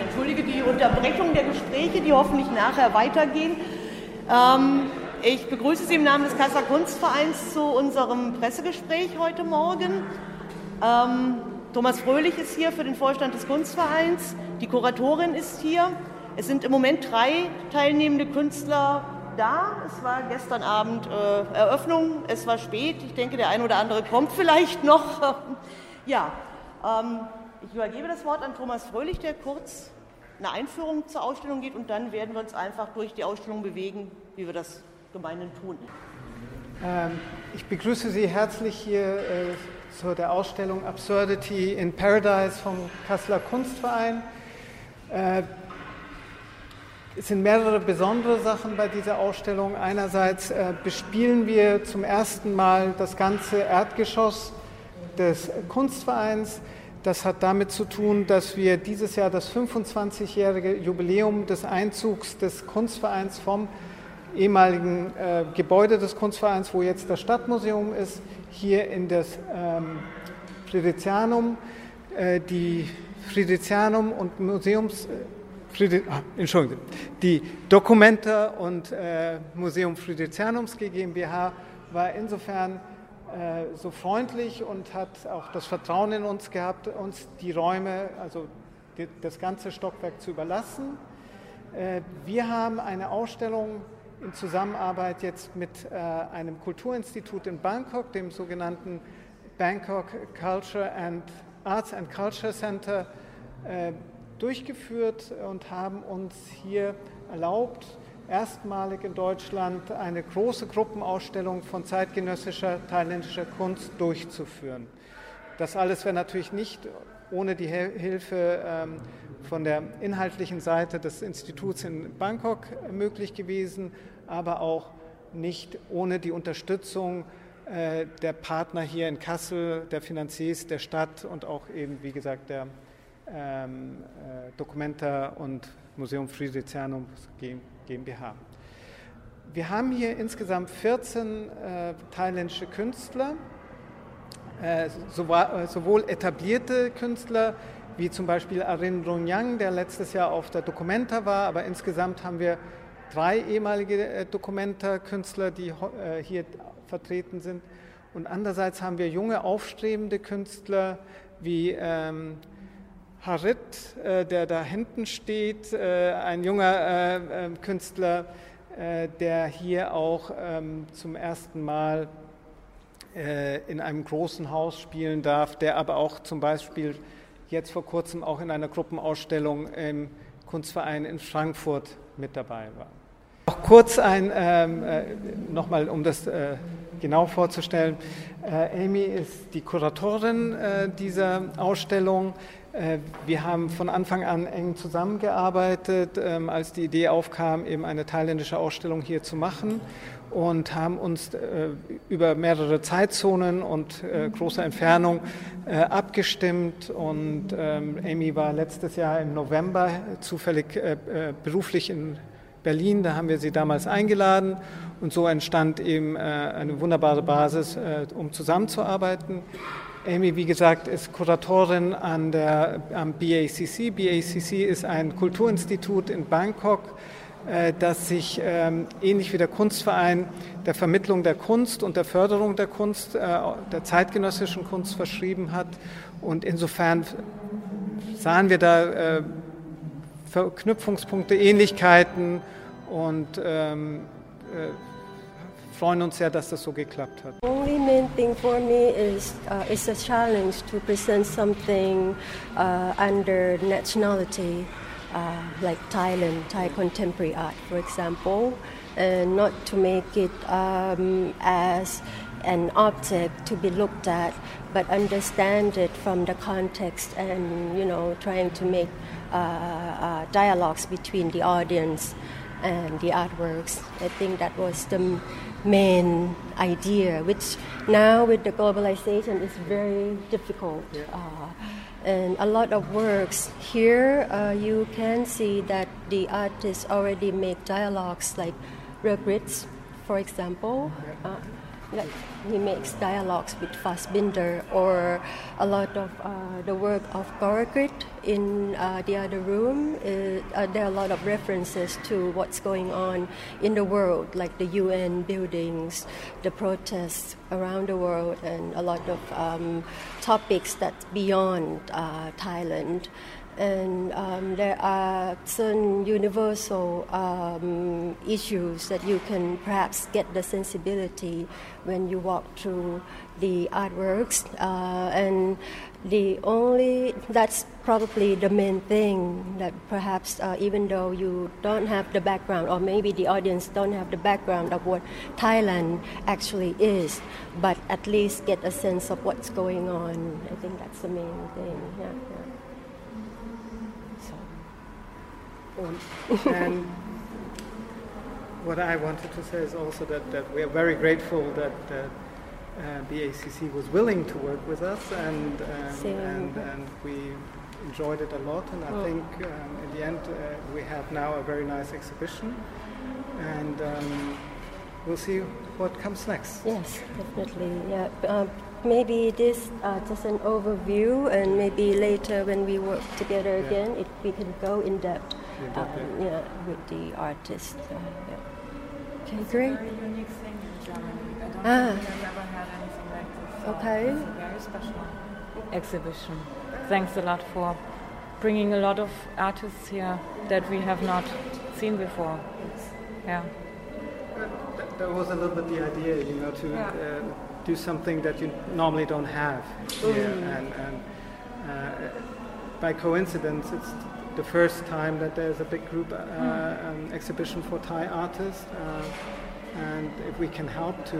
Entschuldige die Unterbrechung der Gespräche, die hoffentlich nachher weitergehen. Ähm, ich begrüße Sie im Namen des Kasseler Kunstvereins zu unserem Pressegespräch heute Morgen. Ähm, Thomas Fröhlich ist hier für den Vorstand des Kunstvereins. Die Kuratorin ist hier. Es sind im Moment drei teilnehmende Künstler da. Es war gestern Abend äh, Eröffnung. Es war spät. Ich denke, der eine oder andere kommt vielleicht noch. ja, ähm, ich übergebe das Wort an Thomas Fröhlich, der kurz eine Einführung zur Ausstellung geht und dann werden wir uns einfach durch die Ausstellung bewegen, wie wir das gemeinhin tun. Ähm, ich begrüße Sie herzlich hier äh, zu der Ausstellung Absurdity in Paradise vom Kasseler Kunstverein. Äh, es sind mehrere besondere Sachen bei dieser Ausstellung. Einerseits äh, bespielen wir zum ersten Mal das ganze Erdgeschoss des Kunstvereins. Das hat damit zu tun, dass wir dieses Jahr das 25-jährige Jubiläum des Einzugs des Kunstvereins vom ehemaligen äh, Gebäude des Kunstvereins, wo jetzt das Stadtmuseum ist, hier in das ähm, Friedrizianum, äh, die Friedrizianum und Museums, äh, Friedrich, ah, Entschuldigung, die Documenta und äh, Museum Friedrizianums GmbH war insofern äh, so freundlich und hat auch das Vertrauen in uns gehabt, uns die Räume, also die, das ganze Stockwerk zu überlassen. Äh, wir haben eine Ausstellung in Zusammenarbeit jetzt mit äh, einem Kulturinstitut in Bangkok, dem sogenannten Bangkok Culture and Arts and Culture Center, durchgeführt und haben uns hier erlaubt, erstmalig in Deutschland eine große Gruppenausstellung von zeitgenössischer thailändischer Kunst durchzuführen. Das alles wäre natürlich nicht ohne die Hilfe ähm, von der inhaltlichen Seite des Instituts in Bangkok möglich gewesen, aber auch nicht ohne die Unterstützung äh, der Partner hier in Kassel, der Finanziers der Stadt und auch eben, wie gesagt, der ähm, äh, Documenta und Museum Friedrichianum GmbH. Wir haben hier insgesamt 14 äh, thailändische Künstler, äh, sowohl, äh, sowohl etablierte Künstler wie zum Beispiel Arin Ronyang, der letztes Jahr auf der Documenta war, aber insgesamt haben wir drei ehemalige äh, Documenta-Künstler, die äh, hier vertreten sind. Und andererseits haben wir junge, aufstrebende Künstler wie ähm, Harit, äh, der da hinten steht, äh, ein junger äh, ähm, Künstler, der hier auch ähm, zum ersten Mal in einem großen Haus spielen darf, der aber auch zum Beispiel jetzt vor kurzem auch in einer Gruppenausstellung im Kunstverein in Frankfurt mit dabei war. Noch kurz ein, ähm, nochmal um das genau vorzustellen. Äh, Amy ist die Kuratorin äh, dieser Ausstellung. Äh, wir haben von Anfang an eng zusammengearbeitet, ähm, als die Idee aufkam, eben eine thailändische Ausstellung hier zu machen und haben uns über mehrere Zeitzonen und große Entfernung abgestimmt. Und ähm, Amy war letztes Jahr im November zufällig beruflich in Berlin, da haben wir sie damals eingeladen und so entstand eben eine wunderbare Basis, um zusammenzuarbeiten. Amy, wie gesagt, ist Kuratorin an der, am BACC. BACC ist ein Kulturinstitut in Bangkok, äh, das sich ähm, ähnlich wie der Kunstverein der Vermittlung der Kunst und der Förderung der Kunst, äh, der zeitgenössischen Kunst verschrieben hat. Und insofern sahen wir da äh, Verknüpfungspunkte, Ähnlichkeiten und ähm, freuen uns sehr, dass das so geklappt hat. Only main thing for me is uh, it's a challenge to present something uh, under nationality, uh, like Thailand, Thai contemporary art, for example, and not to make it um, as an object to be looked at, but understand it from the context and you know trying to make uh, uh, dialogues between the audience and the artworks. I think that was the main idea, which now with the globalization is very difficult. Yeah. Uh, and a lot of works here, uh, you can see that the artists already make dialogues like regrets, for example. Uh, like he makes dialogues with Fassbinder or a lot of uh, the work of Gorgrit in uh, the other room. Uh, there are a lot of references to what's going on in the world, like the UN buildings, the protests around the world, and a lot of um, topics that's beyond uh, Thailand and um, there are certain universal um, issues that you can perhaps get the sensibility when you walk through the artworks uh, and the only that's probably the main thing that perhaps uh, even though you don't have the background or maybe the audience don't have the background of what thailand actually is but at least get a sense of what's going on. I think that's the main thing yeah, and what I wanted to say is also that, that we are very grateful that, that uh, BACC was willing to work with us, and um, and, and we enjoyed it a lot. And I oh. think um, in the end uh, we have now a very nice exhibition, and um, we'll see what comes next. Yes, definitely. Yeah. Uh, maybe this uh, just an overview, and maybe later when we work together yeah. again, it, we can go in depth um, yeah, with the artist. Uh, yeah. Okay, it's great. a very unique thing in Germany. I don't ah. think I've ever had anything like this. So okay. It's a very special exhibition. Thanks a lot for bringing a lot of artists here that we have not seen before. Yeah. That, that was a little bit the idea, you know, to yeah. uh, do something that you normally don't have here, mm. and, and uh, by coincidence, it's the first time that there's a big group uh, um, exhibition for Thai artists, uh, and if we can help to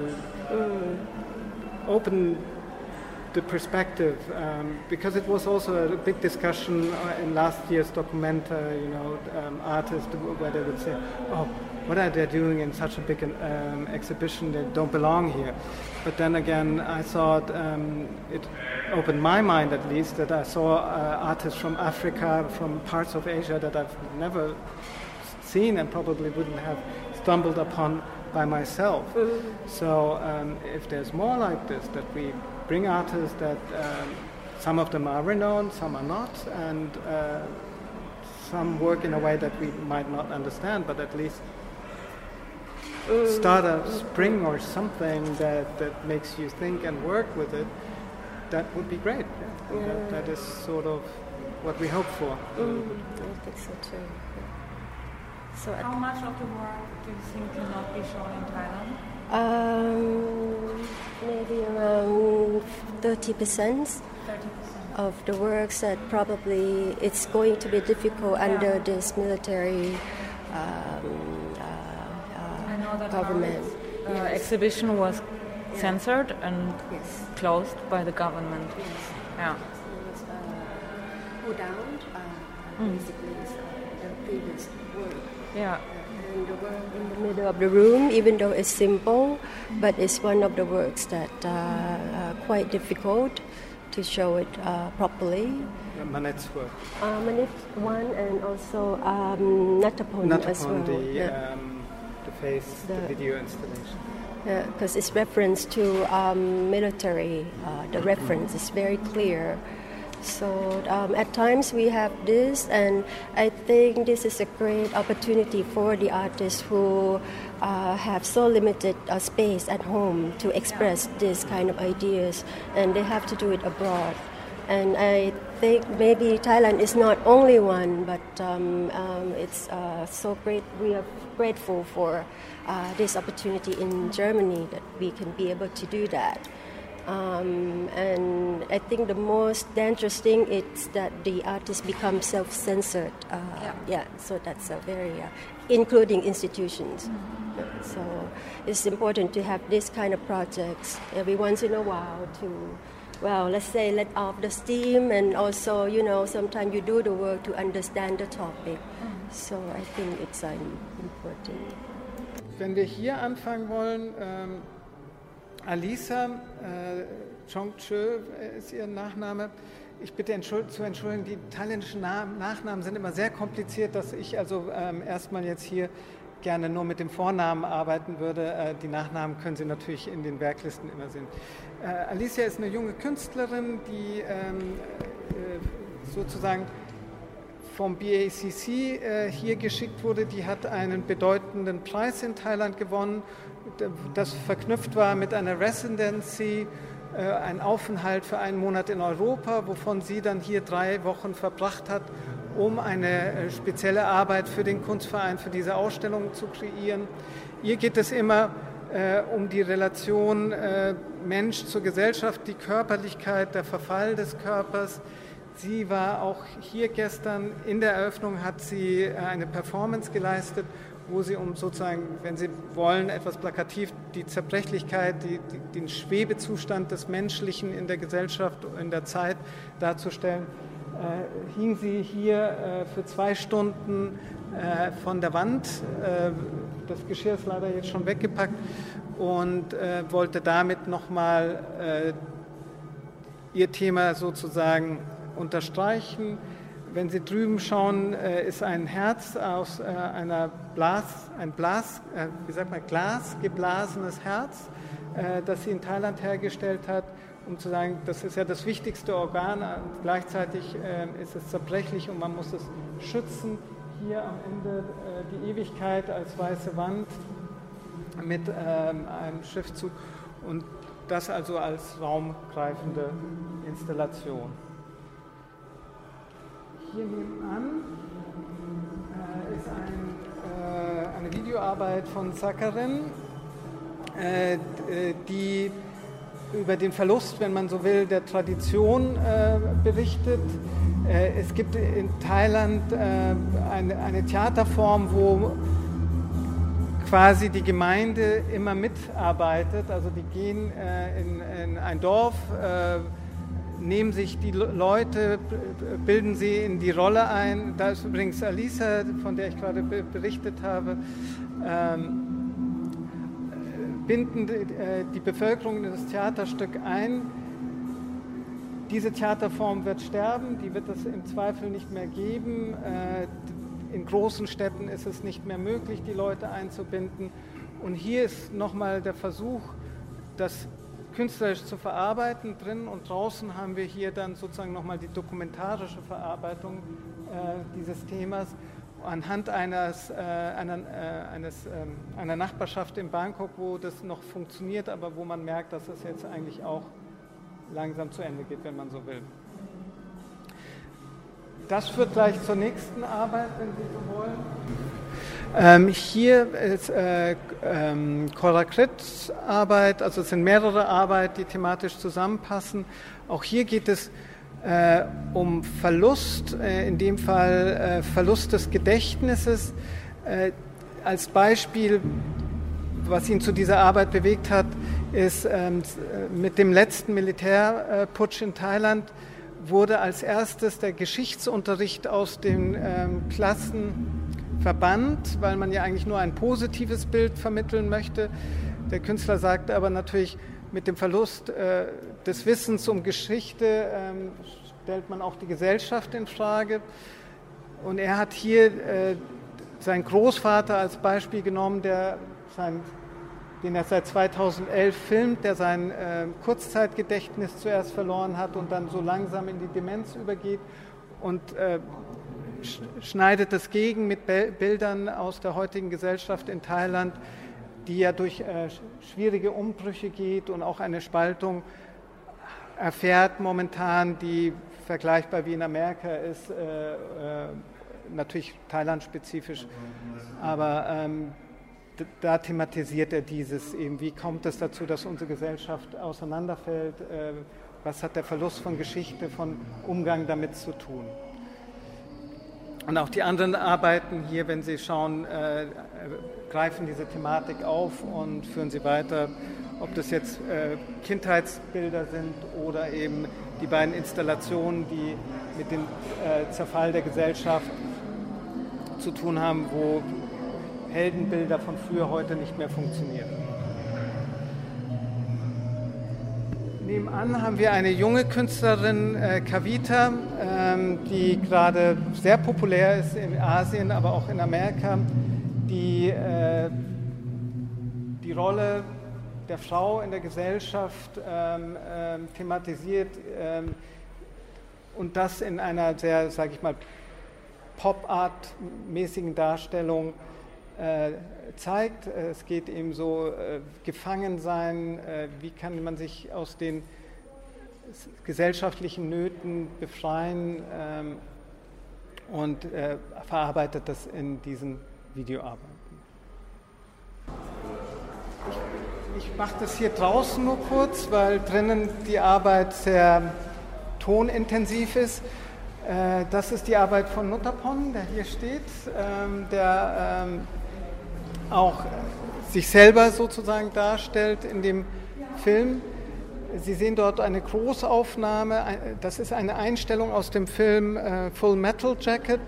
uh, open the perspective, um, because it was also a big discussion uh, in last year's documenta, you know, um, artists where they would say, "Oh, what are they doing in such a big um, exhibition? They don't belong here." But then again, I thought um, it opened my mind, at least, that I saw uh, artists from Africa, from parts of Asia that I've never seen and probably wouldn't have stumbled upon by myself. Mm-hmm. So um, if there's more like this, that we bring artists that um, some of them are renowned, some are not, and uh, some work in a way that we might not understand, but at least start a spring or something that, that makes you think and work with it, that would be great. Yeah. yeah. That, that is sort of what we hope for. Mm, I think so too. So How much of the work do you think cannot be shown in Thailand? Um, maybe around 30 percent of the works that probably it's going to be difficult yeah. under this military um, government. Uh, yes. Exhibition was yeah. censored and yes. closed by the government. Yes. Yeah. It was uh, down. Uh, mm. Basically, uh, the previous work. Yeah. And the work in the middle of the room, even though it's simple, but it's one of the works that uh, uh quite difficult to show it uh, properly. Manet's work. Uh, Manet's one, and also um, Natapon, Natapon as well. The, yeah. um, the face, the, the video installation. Because it's reference to um, military. Uh, the reference is very clear so um, at times we have this, and I think this is a great opportunity for the artists who uh, have so limited uh, space at home to express this kind of ideas, and they have to do it abroad. And I think maybe Thailand is not only one, but um, um, it's uh, so great. We are grateful for uh, this opportunity in Germany that we can be able to do that. Um, and I think the most dangerous thing is that the artist becomes self-censored. Uh, yeah. yeah. so that's a very, uh, including institutions. Mm-hmm. So it's important to have this kind of projects every once in a while to, well, let's say let off the steam, and also, you know, sometimes you do the work to understand the topic. Mm-hmm. So I think it's important. Wenn wir hier anfangen wollen. Ähm Alisa äh, Chongche ist ihr Nachname. Ich bitte entschuld zu entschuldigen, die thailändischen Namen, Nachnamen sind immer sehr kompliziert, dass ich also ähm, erstmal jetzt hier gerne nur mit dem Vornamen arbeiten würde. Äh, die Nachnamen können Sie natürlich in den Werklisten immer sehen. Äh, Alicia ist eine junge Künstlerin, die ähm, äh, sozusagen vom BACC äh, hier geschickt wurde. Die hat einen bedeutenden Preis in Thailand gewonnen, das verknüpft war mit einer Residency, äh, ein Aufenthalt für einen Monat in Europa, wovon sie dann hier drei Wochen verbracht hat, um eine äh, spezielle Arbeit für den Kunstverein, für diese Ausstellung zu kreieren. Ihr geht es immer äh, um die Relation äh, Mensch zur Gesellschaft, die Körperlichkeit, der Verfall des Körpers, Sie war auch hier gestern. In der Eröffnung hat sie äh, eine Performance geleistet, wo sie um sozusagen, wenn Sie wollen, etwas plakativ die Zerbrechlichkeit, die, die, den Schwebezustand des Menschlichen in der Gesellschaft, in der Zeit darzustellen, äh, hing sie hier äh, für zwei Stunden äh, von der Wand. Äh, das Geschirr ist leider jetzt schon weggepackt und äh, wollte damit nochmal ihr Thema sozusagen unterstreichen. Wenn Sie drüben schauen, äh, ist ein Herz aus äh, einer Blas, ein Blas, äh, wie sagt man, Glas geblasenes Herz, das sie in Thailand hergestellt hat, um zu sagen, das ist ja das wichtigste Organ, gleichzeitig ist es zerbrechlich und man muss es schützen. Hier am Ende die Ewigkeit als weiße Wand mit ähm, einem Schriftzug und das also als raumgreifende Installation hier nebenan äh, ist ein, äh, eine Videoarbeit von Sakharin, äh, äh, die über den Verlust, wenn man so will, der Tradition äh, berichtet. Äh, es gibt in Thailand eine, eine, Theaterform, wo quasi die Gemeinde immer mitarbeitet. Also die gehen in, in ein Dorf, nehmen sich die Leute, bilden sie in die Rolle ein. Da ist übrigens Alisa, von der ich gerade berichtet habe, ähm, binden äh, die Bevölkerung in das Theaterstück ein. Diese Theaterform wird sterben, die wird es im Zweifel nicht mehr geben. Äh, in großen Städten ist es nicht mehr möglich, die Leute einzubinden. Und hier ist nochmal der Versuch, das künstlerisch zu verarbeiten. Drin und draußen haben wir hier dann sozusagen nochmal die dokumentarische Verarbeitung äh, dieses Themas anhand eines, äh, einer, äh, eines, ähm, einer Nachbarschaft in Bangkok, wo das noch funktioniert, aber wo man merkt, dass es jetzt eigentlich auch langsam zu Ende geht, wenn man so will. Das führt gleich zur nächsten Arbeit, wenn Sie so wollen. Ähm, hier ist äh, ähm, Korakrit-Arbeit, also es sind mehrere Arbeiten, die thematisch zusammenpassen. Auch hier geht es äh, um Verlust, äh, in dem Fall äh, Verlust des Gedächtnisses. Äh, als Beispiel, was ihn zu dieser Arbeit bewegt hat, ist ähm, mit dem letzten Militärputsch in Thailand wurde als erstes der Geschichtsunterricht aus den ähm, Klassen verbannt, weil man ja eigentlich nur ein positives Bild vermitteln möchte. Der Künstler sagte aber natürlich, mit dem Verlust äh, des Wissens um Geschichte ähm, stellt man auch die Gesellschaft in Frage. Und er hat hier äh, seinen Großvater als Beispiel genommen, der sein, den er seit 2011 filmt, der sein äh, Kurzzeitgedächtnis zuerst verloren hat und dann so langsam in die Demenz übergeht. Und äh, schneidet das gegen mit Bildern aus der heutigen Gesellschaft in Thailand, die ja durch äh, schwierige Umbrüche geht und auch eine Spaltung erfährt momentan, die vergleichbar wie in Amerika ist, äh, äh, natürlich Thailand-spezifisch, aber ähm, da thematisiert er dieses eben, wie kommt es dazu, dass unsere Gesellschaft auseinanderfällt, was hat der Verlust von Geschichte, von Umgang damit zu tun. Und auch die anderen Arbeiten hier, wenn Sie schauen, äh, greifen diese Thematik auf und führen sie weiter, ob das jetzt äh, Kindheitsbilder sind oder eben die beiden Installationen, die mit dem äh, Zerfall der Gesellschaft zu tun haben, wo Heldenbilder von früher heute nicht mehr funktionieren. Nebenan haben wir eine junge Künstlerin, äh, Kavita, ähm, die gerade sehr populär ist in Asien, aber auch in Amerika, die äh, die Rolle der Frau in der Gesellschaft ähm, ähm, thematisiert ähm, und das in einer sehr, sage ich mal, Pop-Art-mäßigen Darstellung zeigt. Es geht eben so äh, Gefangensein, äh, wie kann man sich aus den gesellschaftlichen Nöten befreien ähm, und äh, verarbeitet das in diesen Videoarbeiten. Ich, ich mache das hier draußen nur kurz, weil drinnen die Arbeit sehr tonintensiv ist. Äh, das ist die Arbeit von Nutterpon, der hier steht, ähm, der ähm, auch sich selber sozusagen darstellt in dem Film. Sie sehen dort eine Großaufnahme, das ist eine Einstellung aus dem Film äh, Full Metal Jacket.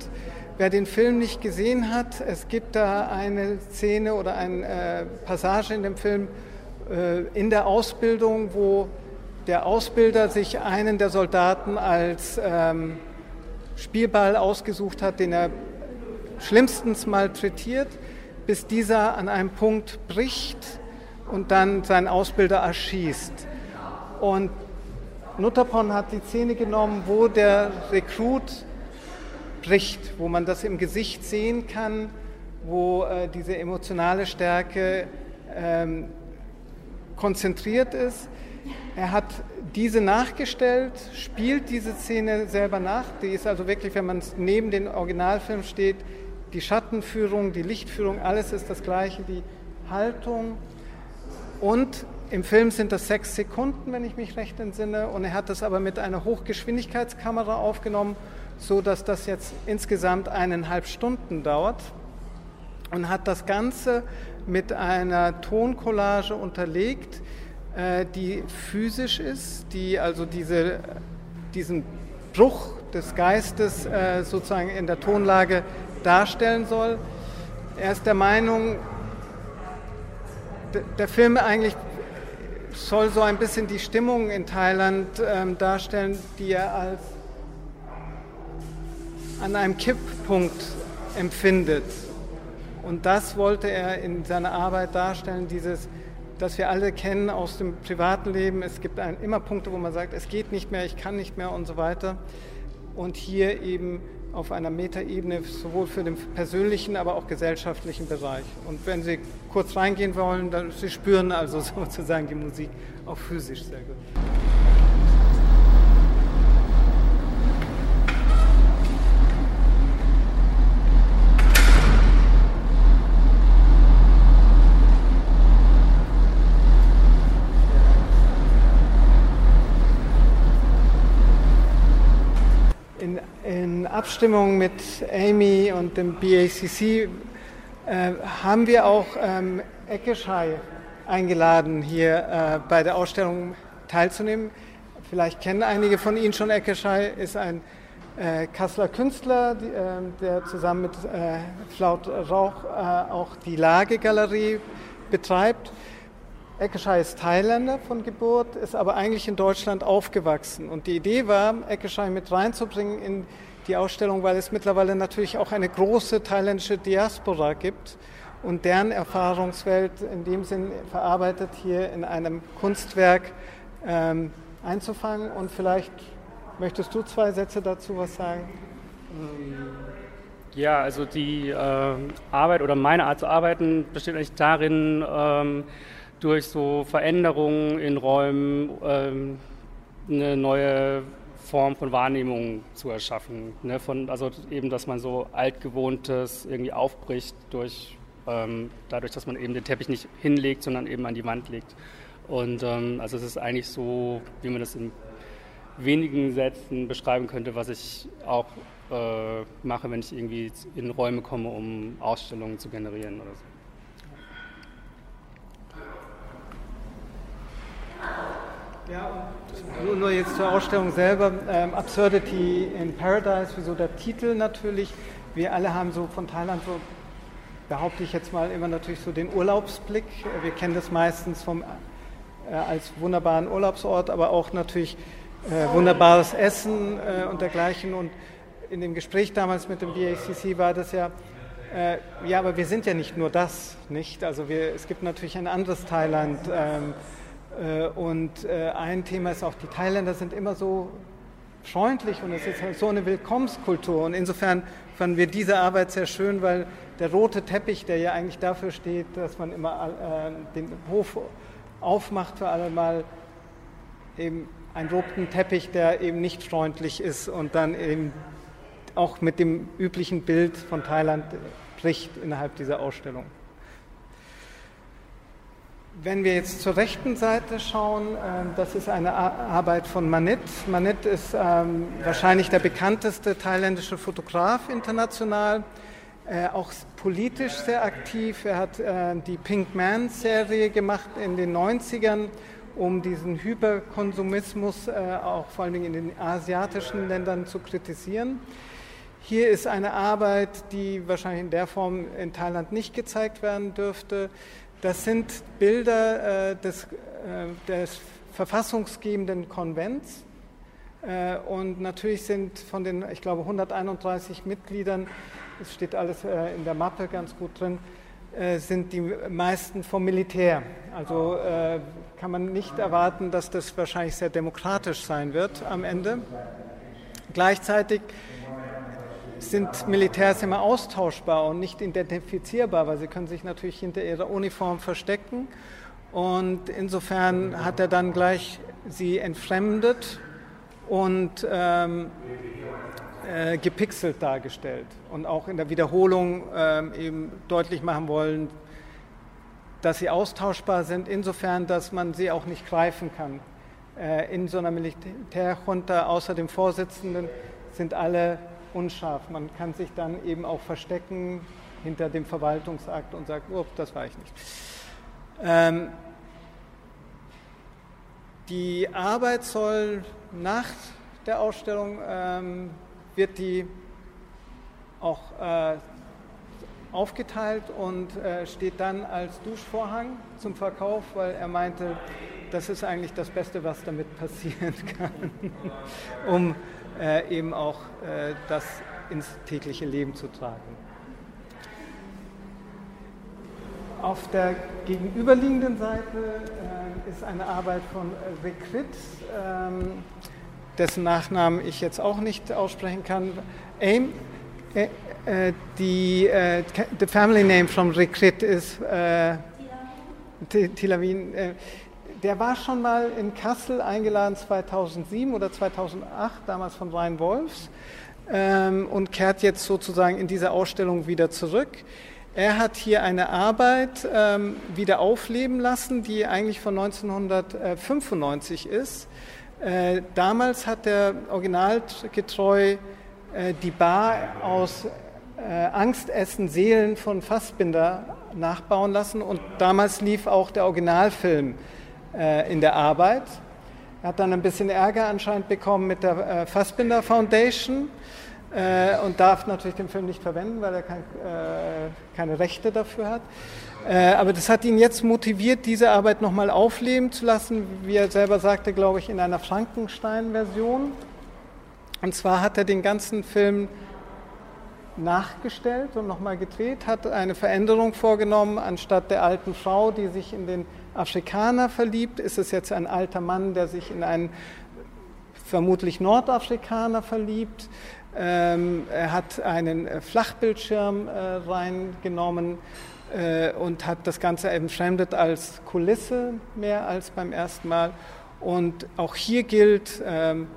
Wer den Film nicht gesehen hat, es gibt da eine Szene oder eine äh, Passage in dem Film in der Ausbildung, wo der Ausbilder sich einen der Soldaten als ähm, Spielball ausgesucht hat, den er schlimmstens malträtiert, bis dieser an einem Punkt bricht und dann seinen Ausbilder erschießt. Und Nutterpon hat die Szene genommen, wo der Rekrut bricht, wo man das im Gesicht sehen kann, wo äh, diese emotionale Stärke ähm, konzentriert ist er hat diese nachgestellt, spielt diese Szene selber nach. Die ist also wirklich, wenn man neben dem Originalfilm steht, die Schattenführung, die Lichtführung, alles ist das gleiche, die Haltung. Und im Film sind das sechs Sekunden, wenn ich mich recht entsinne. Und er hat das aber mit einer Hochgeschwindigkeitskamera aufgenommen, so dass das jetzt insgesamt eineinhalb Stunden dauert. Und hat das Ganze mit einer Toncollage unterlegt, äh, die physisch ist, die also diese, diesen Bruch des Geistes äh, sozusagen in der Tonlage darstellen soll. Er ist der Meinung, der Film eigentlich soll so ein bisschen die Stimmung in Thailand ähm, darstellen, die er als an einem Kipppunkt empfindet. Und das wollte er in seiner Arbeit darstellen, dieses das wir alle kennen aus dem privaten Leben. Es gibt ein, immer Punkte, wo man sagt, es geht nicht mehr, ich kann nicht mehr und so weiter. Und hier eben auf einer Metaebene sowohl für den persönlichen, aber auch gesellschaftlichen Bereich. Und wenn Sie kurz reingehen wollen, dann Sie spüren also sozusagen die Musik auch physisch sehr gut. Abstimmung mit Amy und dem BACC äh, haben wir auch ähm, Eckeschei eingeladen, hier äh, bei der Ausstellung teilzunehmen. Vielleicht kennen einige von Ihnen schon Eckeschei, ist ein äh, Kasseler Künstler, die, äh, der zusammen mit äh, Flaut Rauch äh, auch die Lage-Galerie betreibt. Eckeschei ist Thailänder von Geburt, ist aber eigentlich in Deutschland aufgewachsen. Und die Idee war, Eckeschei mit reinzubringen in die Ausstellung, weil es mittlerweile natürlich auch eine große thailändische Diaspora gibt und deren Erfahrungswelt in dem Sinn verarbeitet hier in einem Kunstwerk ähm, einzufangen. Und vielleicht möchtest du zwei Sätze dazu was sagen? Ja, also die äh, Arbeit oder meine Art zu arbeiten besteht eigentlich darin, ähm, durch so Veränderungen in Räumen ähm, eine neue Form von Wahrnehmung zu erschaffen. Ne? Von, also eben, dass man so altgewohntes irgendwie aufbricht durch ähm, dadurch, dass man eben den Teppich nicht hinlegt, sondern eben an die Wand legt. Und ähm, also es ist eigentlich so, wie man das in wenigen Sätzen beschreiben könnte, was ich auch äh, mache, wenn ich irgendwie in Räume komme, um Ausstellungen zu generieren oder so. Ja, und nur jetzt zur Ausstellung selber. Ähm, Absurdity in Paradise, wieso der Titel natürlich. Wir alle haben so von Thailand so, behaupte ich jetzt mal, immer natürlich so den Urlaubsblick. Wir kennen das meistens vom, äh, als wunderbaren Urlaubsort, aber auch natürlich äh, wunderbares Essen äh, und dergleichen. Und in dem Gespräch damals mit dem BACC war das ja äh, ja, aber wir sind ja nicht nur das, nicht? Also wir, es gibt natürlich ein anderes Thailand. Ähm, äh, und äh, ein Thema ist auch, die Thailänder sind immer so freundlich und es ist halt so eine Willkommenskultur. Und insofern fanden wir diese Arbeit sehr schön, weil der rote Teppich, der ja eigentlich dafür steht, dass man immer äh, den Hof aufmacht für alle mal eben einen roten Teppich, der eben nicht freundlich ist und dann eben auch mit dem üblichen Bild von Thailand bricht innerhalb dieser Ausstellung. Wenn wir jetzt zur rechten Seite schauen, ähm, das ist eine Arbeit von Manit. Manit ist ähm, wahrscheinlich der bekannteste thailändische Fotograf international, äh, auch politisch sehr aktiv. Er hat äh, die Pink Man-Serie gemacht in den 90ern, um diesen Hyperkonsumismus äh, auch vor allem in den asiatischen Ländern zu kritisieren. Hier ist eine Arbeit, die wahrscheinlich in der Form in Thailand nicht gezeigt werden dürfte. Das sind Bilder äh, des, äh, des, verfassungsgebenden Konvents. Äh, und natürlich sind von den, ich glaube, 131 Mitgliedern, es steht alles äh, in der Mappe ganz gut drin, äh, sind die meisten vom Militär. Also äh, kann man nicht erwarten, dass das wahrscheinlich sehr demokratisch sein wird am Ende. Gleichzeitig sind Militärs immer austauschbar und nicht identifizierbar, weil sie können sich natürlich hinter ihrer Uniform verstecken. Und insofern hat er dann gleich sie entfremdet und ähm, äh, gepixelt dargestellt und auch in der Wiederholung ähm, eben deutlich machen wollen, dass sie austauschbar sind, insofern, dass man sie auch nicht greifen kann. Äh, in so einer Militärjunta außer dem Vorsitzenden sind alle unscharf. Man kann sich dann eben auch verstecken hinter dem Verwaltungsakt und sagt, oh, das war ich nicht. Ähm, die Arbeit soll nach der Ausstellung, ähm, wird die auch äh, aufgeteilt und äh, steht dann als Duschvorhang zum Verkauf, weil er meinte, das ist eigentlich das Beste, was damit passieren kann, um äh, eben auch äh, das ins tägliche Leben zu tragen. Auf der gegenüberliegenden Seite äh, ist eine Arbeit von Rekrit, ähm, dessen Nachnamen ich jetzt auch nicht aussprechen kann. Aim, äh, äh, die äh, the family name from Rekrit ist äh, Tilavin. Der war schon mal in Kassel eingeladen 2007 oder 2008, damals von Ryan Wolfs, ähm, und kehrt jetzt sozusagen in diese Ausstellung wieder zurück. Er hat hier eine Arbeit ähm, wieder aufleben lassen, die eigentlich von 1995 ist. Äh, damals hat er originalgetreu äh, die Bar aus äh, Angstessen Seelen von Fassbinder nachbauen lassen und damals lief auch der Originalfilm in der Arbeit. Er hat dann ein bisschen Ärger anscheinend bekommen mit der äh, Fassbinder Foundation äh, und darf natürlich den Film nicht verwenden, weil er kein, äh, keine Rechte dafür hat. Äh, aber das hat ihn jetzt motiviert, diese Arbeit nochmal aufleben zu lassen, wie er selber sagte, glaube ich, in einer Frankenstein-Version. Und zwar hat er den ganzen Film nachgestellt und nochmal gedreht, hat eine Veränderung vorgenommen. Anstatt der alten Frau, die sich in den Afrikaner verliebt, ist es jetzt ein alter Mann, der sich in einen vermutlich Nordafrikaner verliebt. Ähm, er hat einen äh, Flachbildschirm äh, reingenommen äh, und hat das Ganze entfremdet als Kulisse mehr als beim ersten Mal. Und auch hier gilt, ähm,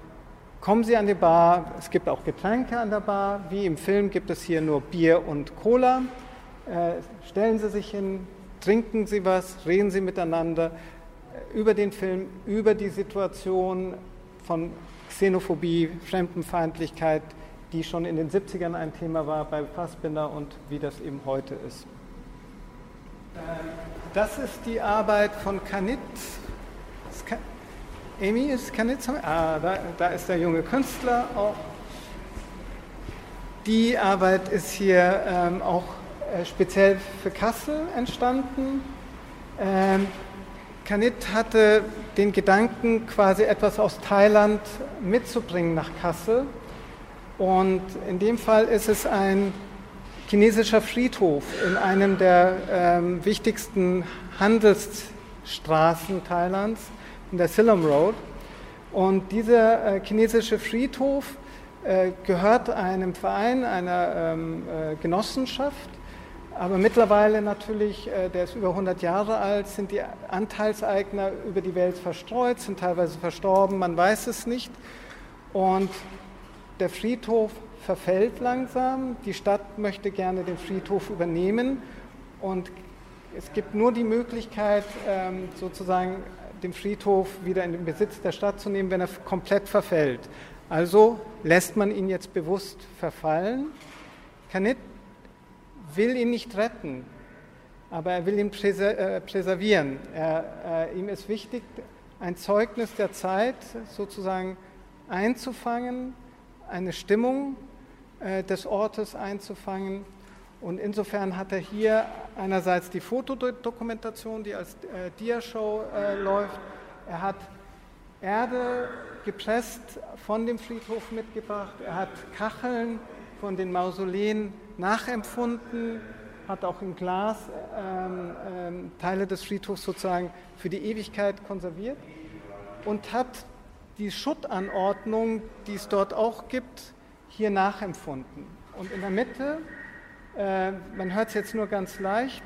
kommen Sie an die Bar, es gibt auch Getränke an der Bar, wie im Film gibt es hier nur Bier und Cola. Äh, stellen Sie sich hin, trinken Sie was, reden Sie miteinander über den Film, über die Situation von Xenophobie, Fremdenfeindlichkeit, die schon in den 70ern ein Thema war bei Fassbinder und wie das eben heute ist. Ähm, das ist die Arbeit von Kanit. Amy ist Kanit. Ah, da, da ist der junge Künstler auch. Die Arbeit ist hier ähm, auch speziell für Kassel entstanden. Ähm, Kanit hatte den Gedanken, quasi etwas aus Thailand mitzubringen nach Kassel. Und in dem Fall ist es ein chinesischer Friedhof in einem der ähm, wichtigsten Handelsstraßen Thailands, in der Siloam Road. Und dieser äh, chinesische Friedhof äh, gehört einem Verein, einer ähm, äh, Genossenschaft. Aber mittlerweile natürlich, äh, der ist über 100 Jahre alt, sind die Anteilseigner über die Welt verstreut, sind teilweise verstorben, man weiß es nicht. Und der Friedhof verfällt langsam. Die Stadt möchte gerne den Friedhof übernehmen und es gibt nur die Möglichkeit, ähm, sozusagen den Friedhof wieder in den Besitz der Stadt zu nehmen, wenn er komplett verfällt. Also lässt man ihn jetzt bewusst verfallen. Kanit will ihn nicht retten, aber er will ihn äh, präservieren. Er, äh, ihm ist wichtig, ein Zeugnis der Zeit sozusagen einzufangen, eine Stimmung äh, des Ortes einzufangen. Und insofern hat er hier einerseits die Fotodokumentation, die als äh, Diashow äh, läuft. Er hat Erde gepresst von dem Friedhof mitgebracht. Er hat Kacheln von den Mausoleen nachempfunden, hat auch im Glas ähm, ähm, Teile des Friedhofs sozusagen für die Ewigkeit konserviert und hat die Schuttanordnung, die es dort auch gibt, hier nachempfunden. Und in der Mitte, äh, man hört es jetzt nur ganz leicht,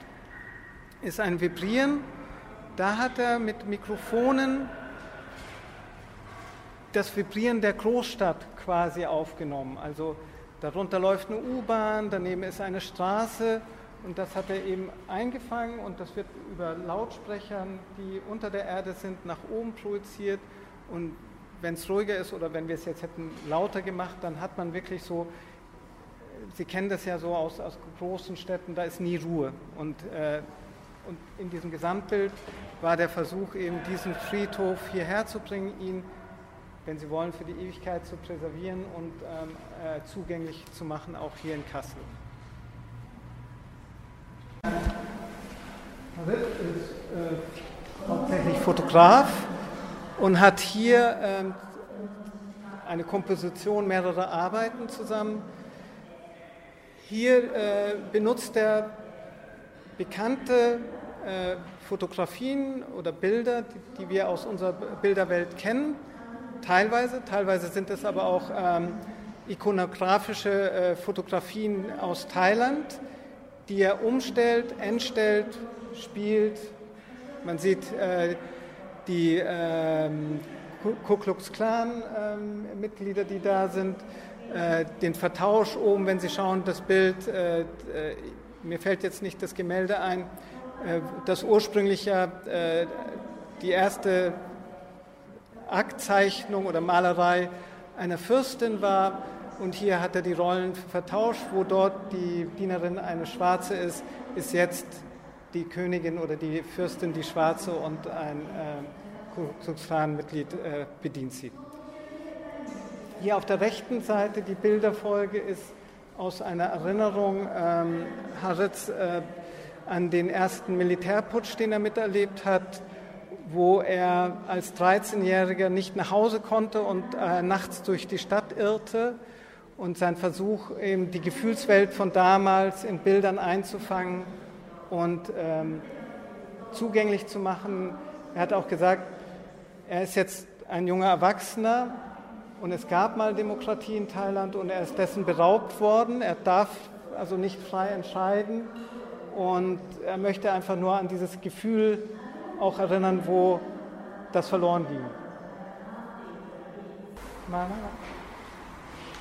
ist ein Vibrieren. Da hat er mit Mikrofonen das Vibrieren der Großstadt quasi aufgenommen. Also darunter läuft eine U-Bahn, daneben ist eine Straße und das hat er eben eingefangen und das wird über Lautsprechern, die unter der Erde sind, nach oben projiziert und wenn es ruhiger ist oder wenn wir es jetzt hätten lauter gemacht, dann hat man wirklich so, Sie kennen das ja so aus, aus großen Städten, da ist nie Ruhe. Und, äh, und in diesem Gesamtbild war der Versuch eben, diesen Friedhof hierher zu bringen, ihn wenn Sie wollen, für die Ewigkeit zu präservieren und ähm, äh, zugänglich zu machen, auch hier in Kassel. Harit ist äh, hauptsächlich Fotograf und hat hier ähm, eine Komposition mehrerer Arbeiten zusammen. Hier äh, benutzt er bekannte äh, Fotografien oder Bilder, die, die wir aus unserer Bilderwelt kennen teilweise. Teilweise sind es aber auch ähm, ikonografische äh, Fotografien aus Thailand, die er umstellt, entstellt, spielt. Man sieht äh, die ähm, Ku Klux Klan-Mitglieder, ähm, die da sind, äh, den Vertausch oben, wenn Sie schauen, das Bild, äh, äh, mir fällt jetzt nicht das Gemälde ein, äh, das ursprünglich ja die erste Aktzeichnung oder Malerei einer Fürstin war. Und hier hat er die Rollen vertauscht, wo dort die Dienerin eine Schwarze ist, ist jetzt die Königin oder die Fürstin die Schwarze und ein äh, mitglied äh, bedient sie. Hier auf der rechten Seite die Bilderfolge ist aus einer Erinnerung ähm, Harits äh, an den ersten Militärputsch, den er miterlebt hat wo er als 13-Jähriger nicht nach Hause konnte und äh, nachts durch die Stadt irrte und sein Versuch, eben die Gefühlswelt von damals in Bildern einzufangen und ähm, zugänglich zu machen. Er hat auch gesagt, er ist jetzt ein junger Erwachsener und es gab mal Demokratie in Thailand und er ist dessen beraubt worden. Er darf also nicht frei entscheiden und er möchte einfach nur an dieses Gefühl auch erinnern, wo das verloren ging.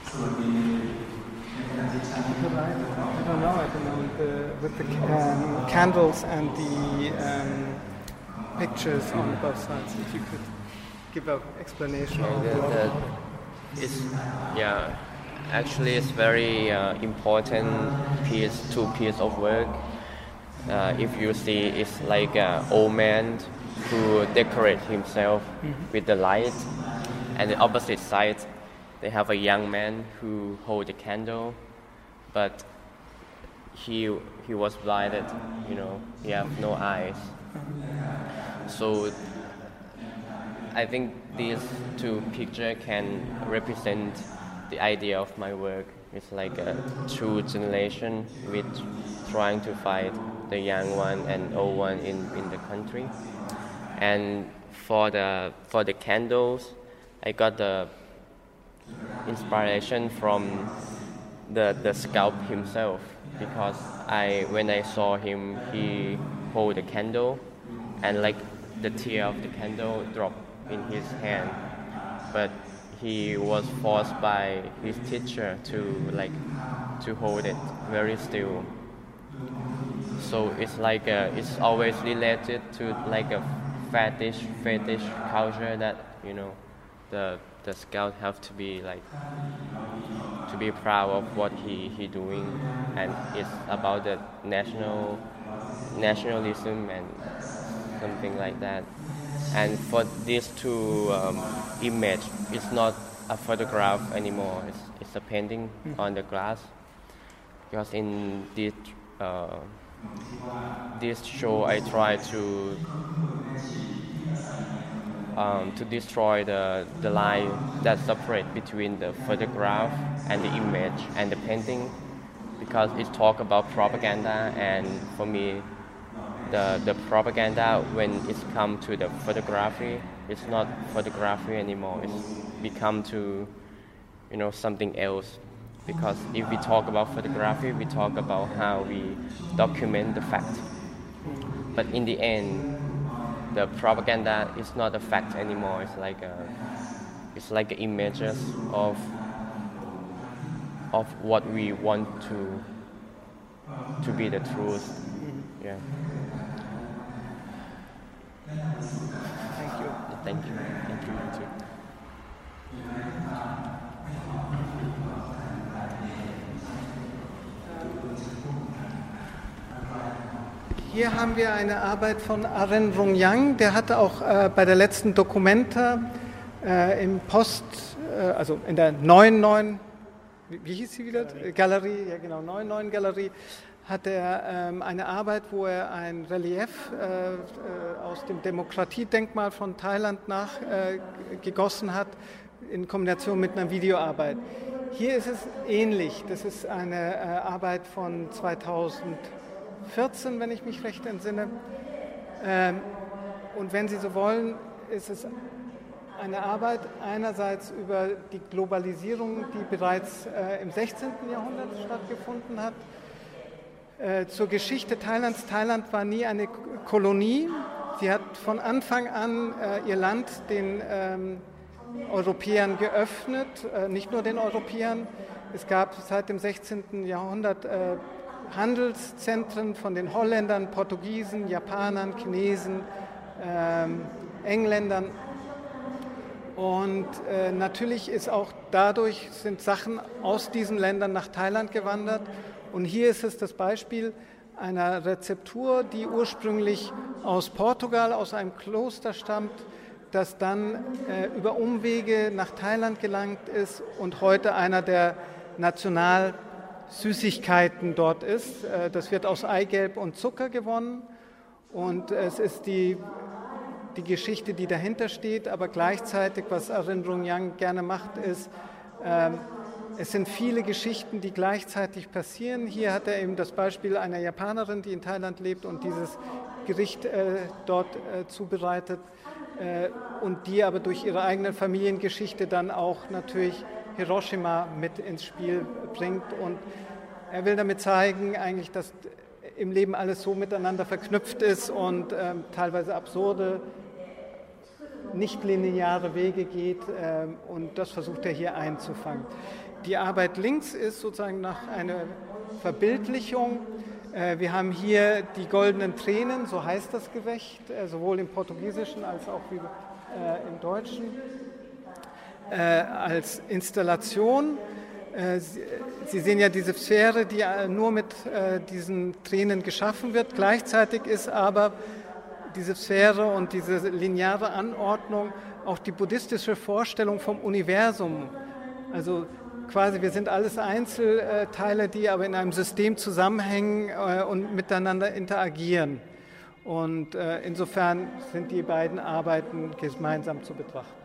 So the, I don't know, I don't know, the, with the um, candles and the um, pictures on both sides, if you could give an explanation. Yeah, the, the, it's, yeah, actually it's very uh, important piece, two piece of work uh, if you see it's like an old man who decorate himself mm-hmm. with the light. And the opposite side they have a young man who hold a candle but he he was blinded you know he have no eyes. So i think these two pictures can represent the idea of my work is like a two generation with trying to fight the young one and old one in, in the country. And for the for the candles, I got the inspiration from the the sculpt himself because I when I saw him he hold a candle and like the tear of the candle drop in his hand but he was forced by his teacher to like to hold it very still. So it's like a, it's always related to like a fetish fetish culture that you know the the scout have to be like to be proud of what he he doing. And it's about the national nationalism and something like that and for these two um, image it's not a photograph anymore. It's, it's a painting mm. on the glass. Because in this uh, this show I try to um, to destroy the, the line that separate between the photograph and the image and the painting. Because it talk about propaganda and for me the, the propaganda when it's come to the photography it's not photography anymore it's become to you know something else because if we talk about photography we talk about how we document the fact but in the end the propaganda is not a fact anymore. It's like a, it's like images of of what we want to to be the truth. Yeah. You. Thank you. Thank you. Hier haben wir eine Arbeit von Aren Yang, der hatte auch äh, bei der letzten Dokumenta äh, im Post, äh, also in der 99, wie, wie hieß sie wieder? Galerie, Galerie ja genau, 99 Galerie, hat er ähm, eine Arbeit, wo er ein Relief äh, äh, aus dem Demokratiedenkmal von Thailand nachgegossen äh, hat, in Kombination mit einer Videoarbeit. Hier ist es ähnlich. Das ist eine Arbeit von 2000. 14, wenn ich mich recht entsinne. Ähm, und wenn Sie so wollen, ist es eine Arbeit einerseits über die Globalisierung, die bereits äh, im 16. Jahrhundert stattgefunden hat, äh, zur Geschichte Thailands. Thailand war nie eine Kolonie. Sie hat von Anfang an äh, ihr Land den ähm, Europäern geöffnet, nicht nur den Europäern. Es gab seit dem 16. Jahrhundert Handelszentren von den Holländern, Portugiesen, Japanern, Chinesen, ähm, Engländern. Und äh, natürlich ist auch dadurch sind Sachen aus diesen Ländern nach Thailand gewandert. Und hier ist es das Beispiel einer Rezeptur, die ursprünglich aus Portugal, aus einem Kloster stammt, das dann äh, über Umwege nach Thailand gelangt ist und heute einer der national Süßigkeiten dort ist. Äh, das wird aus Eigelb und Zucker gewonnen und es ist die, die Geschichte, die dahinter steht, aber gleichzeitig, was Erinnerung Yang gerne macht, ist, ähm, es sind viele Geschichten, die gleichzeitig passieren. Hier hat er eben das Beispiel einer Japanerin, die in Thailand lebt und dieses Gericht äh, dort äh, zubereitet und die aber durch ihre eigene Familiengeschichte dann auch natürlich Hiroshima mit ins Spiel bringt. Und er will damit zeigen, eigentlich, dass im Leben alles so miteinander verknüpft ist und ähm, teilweise absurde, nicht lineare Wege geht. Ähm, und das versucht er hier einzufangen. Die Arbeit links ist sozusagen nach einer Verbildlichung. Äh, wir haben hier die goldenen Tränen, so heißt das Gewächt, äh, sowohl im Portugiesischen als auch äh, im Deutschen als Installation. Sie, sehen ja diese Sphäre, die nur mit diesen Tränen geschaffen wird. Gleichzeitig ist aber diese Sphäre und diese lineare Anordnung auch die buddhistische Vorstellung vom Universum. Also quasi, wir sind alles Einzelteile, die aber in einem System zusammenhängen äh, und miteinander interagieren. Und äh, insofern sind die beiden Arbeiten gemeinsam zu betrachten.